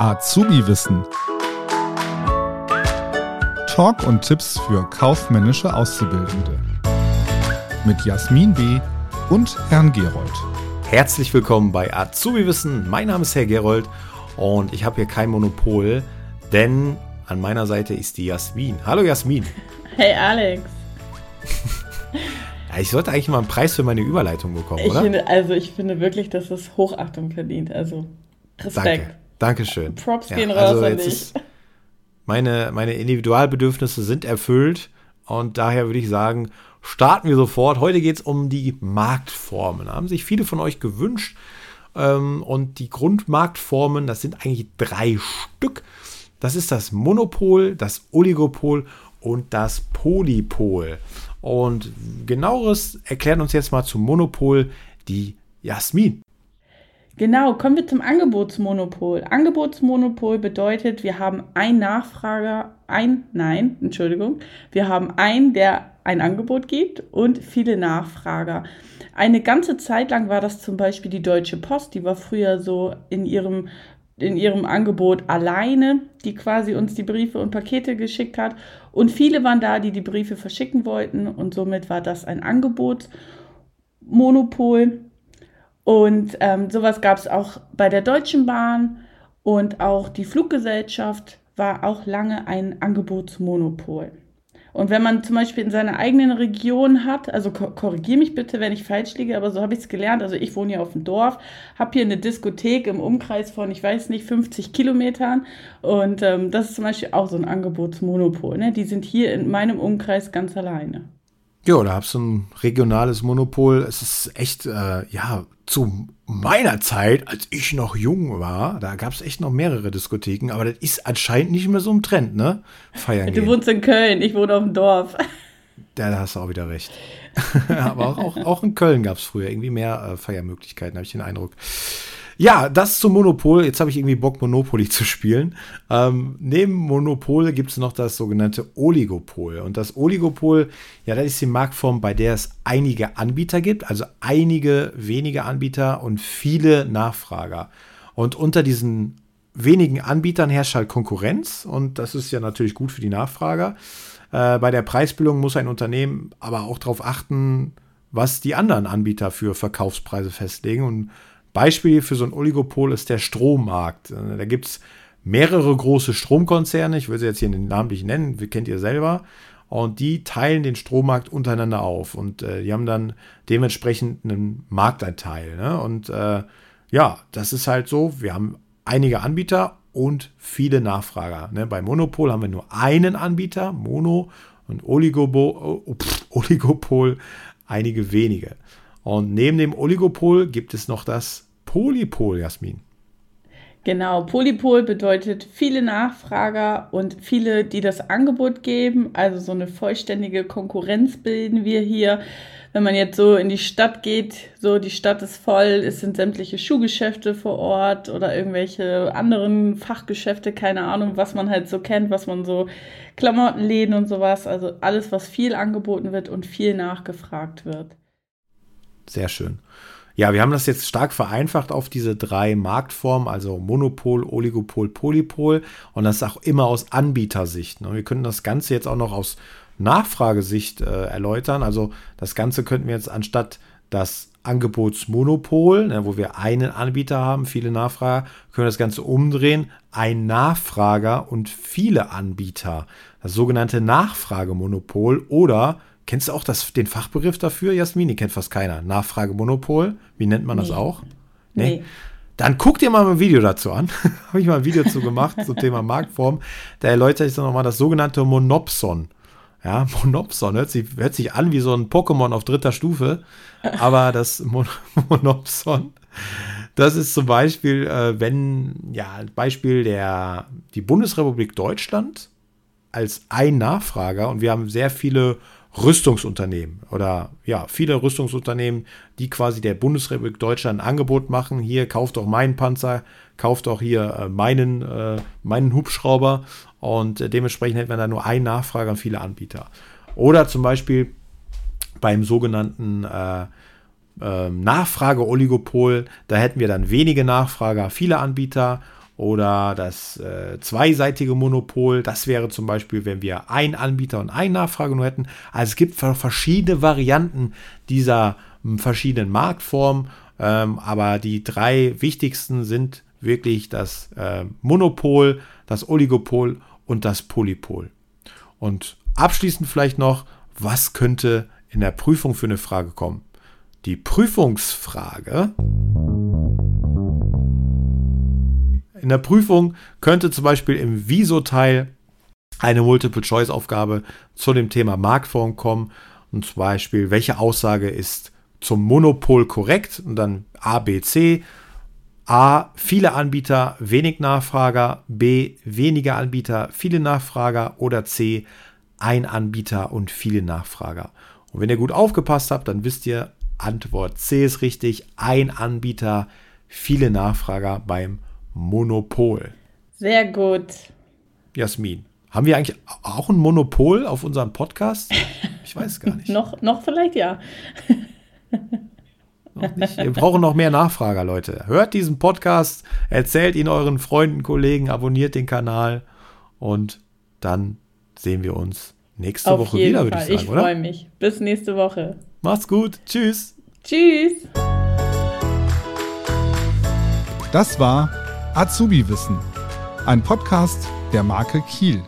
Azubi-Wissen. Talk und Tipps für kaufmännische Auszubildende. Mit Jasmin B. und Herrn Gerold. Herzlich willkommen bei Azubi-Wissen. Mein Name ist Herr Gerold und ich habe hier kein Monopol, denn an meiner Seite ist die Jasmin. Hallo Jasmin. Hey Alex. Ja, ich sollte eigentlich mal einen Preis für meine Überleitung bekommen, ich oder? Finde, also ich finde wirklich, dass es Hochachtung verdient. Also Respekt. Danke. Dankeschön. Props Ja, gehen also raus an jetzt dich. Meine, meine Individualbedürfnisse sind erfüllt und daher würde ich sagen, starten wir sofort. Heute geht es um die Marktformen. Da haben sich viele von euch gewünscht. Ähm, und die Grundmarktformen, das sind eigentlich drei Stück. Das ist das Monopol, das Oligopol und das Polypol. Und genaueres erklärt uns jetzt mal zum Monopol die Jasmin. Genau, kommen wir zum Angebotsmonopol. Angebotsmonopol bedeutet, wir haben einen Nachfrager, ein, nein, Entschuldigung, wir haben einen, der ein Angebot gibt und viele Nachfrager. Eine ganze Zeit lang war das zum Beispiel die Deutsche Post, die war früher so in ihrem, in ihrem Angebot alleine, die quasi uns die Briefe und Pakete geschickt hat. Und viele waren da, die die Briefe verschicken wollten und somit war das ein Angebotsmonopol. Und ähm, sowas gab es auch bei der Deutschen Bahn und auch die Fluggesellschaft war auch lange ein Angebotsmonopol. Und wenn man zum Beispiel in seiner eigenen Region hat, also ko korrigiere mich bitte, wenn ich falsch liege, aber so habe ich es gelernt. Also ich wohne hier auf dem Dorf, habe hier eine Diskothek im Umkreis von, ich weiß nicht, 50 Kilometern. Und ähm, das ist zum Beispiel auch so ein Angebotsmonopol. Ne? Die sind hier in meinem Umkreis ganz alleine. Ja, da hab's ein regionales Monopol. Es ist echt, äh, ja, zu meiner Zeit, als ich noch jung war, da gab's echt noch mehrere Diskotheken, aber das ist anscheinend nicht mehr so ein Trend, ne? Feiern Du gehen. wohnst in Köln, ich wohne auf dem Dorf. Ja, da hast du auch wieder recht. aber auch, auch, auch in Köln gab's früher irgendwie mehr äh, Feiermöglichkeiten, habe ich den Eindruck. Ja, das zum Monopol. Jetzt habe ich irgendwie Bock, Monopoly zu spielen. Ähm, neben Monopol gibt es noch das sogenannte Oligopol. Und das Oligopol, ja, das ist die Marktform, bei der es einige Anbieter gibt, also einige wenige Anbieter und viele Nachfrager. Und unter diesen wenigen Anbietern herrscht halt Konkurrenz und das ist ja natürlich gut für die Nachfrager. Äh, bei der Preisbildung muss ein Unternehmen aber auch darauf achten, was die anderen Anbieter für Verkaufspreise festlegen. Und Beispiel für so ein Oligopol ist der Strommarkt. Äh, Da gibt es mehrere große Stromkonzerne, ich will sie jetzt hier namentlich nennen, wie kennt ihr selber. Und die teilen den Strommarkt untereinander auf und äh, die haben dann dementsprechend einen Marktanteil. Ne? Und äh, ja, das ist halt so, wir haben einige Anbieter und viele Nachfrager. Ne? Bei Monopol haben wir nur einen Anbieter, Mono, und Oligobo, oh, pff, Oligopol einige wenige. Und neben dem Oligopol gibt es noch das Polypol, Jasmin. Genau, Polypol bedeutet viele Nachfrager und viele, die das Angebot geben. Also so eine vollständige Konkurrenz bilden wir hier. Wenn man jetzt so in die Stadt geht, so die Stadt ist voll, es sind sämtliche Schuhgeschäfte vor Ort oder irgendwelche anderen Fachgeschäfte, keine Ahnung, was man halt so kennt, was man so Klamottenläden und sowas. Also alles, was viel angeboten wird und viel nachgefragt wird. Sehr schön. Ja, wir haben das jetzt stark vereinfacht auf diese drei Marktformen, also Monopol, Oligopol, Polypol und das auch immer aus Anbietersicht. ne? Wir können das Ganze jetzt auch noch aus Nachfragesicht äh, erläutern. Also das Ganze könnten wir jetzt anstatt das Angebotsmonopol, ne, wo wir einen Anbieter haben, viele Nachfrager, können wir das Ganze umdrehen. Ein Nachfrager und viele Anbieter. Das sogenannte Nachfragemonopol oder Kennst du auch das, den Fachbegriff dafür, Jasmin? Die kennt fast keiner. Nachfragemonopol. Wie nennt man das Nee. auch? Nee. Dann guck dir mal ein Video dazu an. Habe ich mal ein Video zu gemacht zum Thema Marktform. Da erläutere ich dann nochmal das sogenannte Monopson. Ja, Monopson hört sich, hört sich an wie so ein Pokémon auf dritter Stufe. Aber das Mon Monopson, das ist zum Beispiel, äh, wenn, ja, Beispiel der, die Bundesrepublik Deutschland als ein Nachfrager und wir haben sehr viele Rüstungsunternehmen oder ja, viele Rüstungsunternehmen, die quasi der Bundesrepublik Deutschland ein Angebot machen. Hier kauft doch meinen Panzer, kauft doch hier äh, meinen, äh, meinen Hubschrauber und äh, dementsprechend hätten wir da nur einen Nachfrager und viele Anbieter. Oder zum Beispiel beim sogenannten äh, ähm, Nachfrage-Oligopol, da hätten wir dann wenige Nachfrager, viele Anbieter oder das äh, zweiseitige Monopol. Das wäre zum Beispiel, wenn wir einen Anbieter und eine Nachfrage nur hätten. Also es gibt verschiedene Varianten dieser hm, verschiedenen Marktformen, ähm, aber die drei wichtigsten sind wirklich das äh, Monopol, das Oligopol und das Polypol. Und abschließend vielleicht noch, was könnte in der Prüfung für eine Frage kommen? Die Prüfungsfrage in der Prüfung könnte zum Beispiel im Viso-Teil eine Multiple-Choice-Aufgabe zu dem Thema Marktform kommen. Und zum Beispiel, welche Aussage ist zum Monopol korrekt? Und dann A, B, C. A, viele Anbieter, wenig Nachfrager. B, weniger Anbieter, viele Nachfrager. Oder C, ein Anbieter und viele Nachfrager. Und wenn ihr gut aufgepasst habt, dann wisst ihr, Antwort C ist richtig. Ein Anbieter, viele Nachfrager beim Monopol. Sehr gut. Jasmin, haben wir eigentlich auch ein Monopol auf unserem Podcast? Ich weiß gar nicht. noch, noch vielleicht ja. noch nicht. Wir brauchen noch mehr Nachfrager, Leute. Hört diesen Podcast, erzählt ihn euren Freunden, Kollegen, abonniert den Kanal und dann sehen wir uns nächste Auf Woche jeden wieder, würde Fall. ich sagen, ich oder? freue mich. Bis nächste Woche. Macht's gut. Tschüss. Tschüss. Das war Azubi Wissen, ein Podcast der Marke Kiel.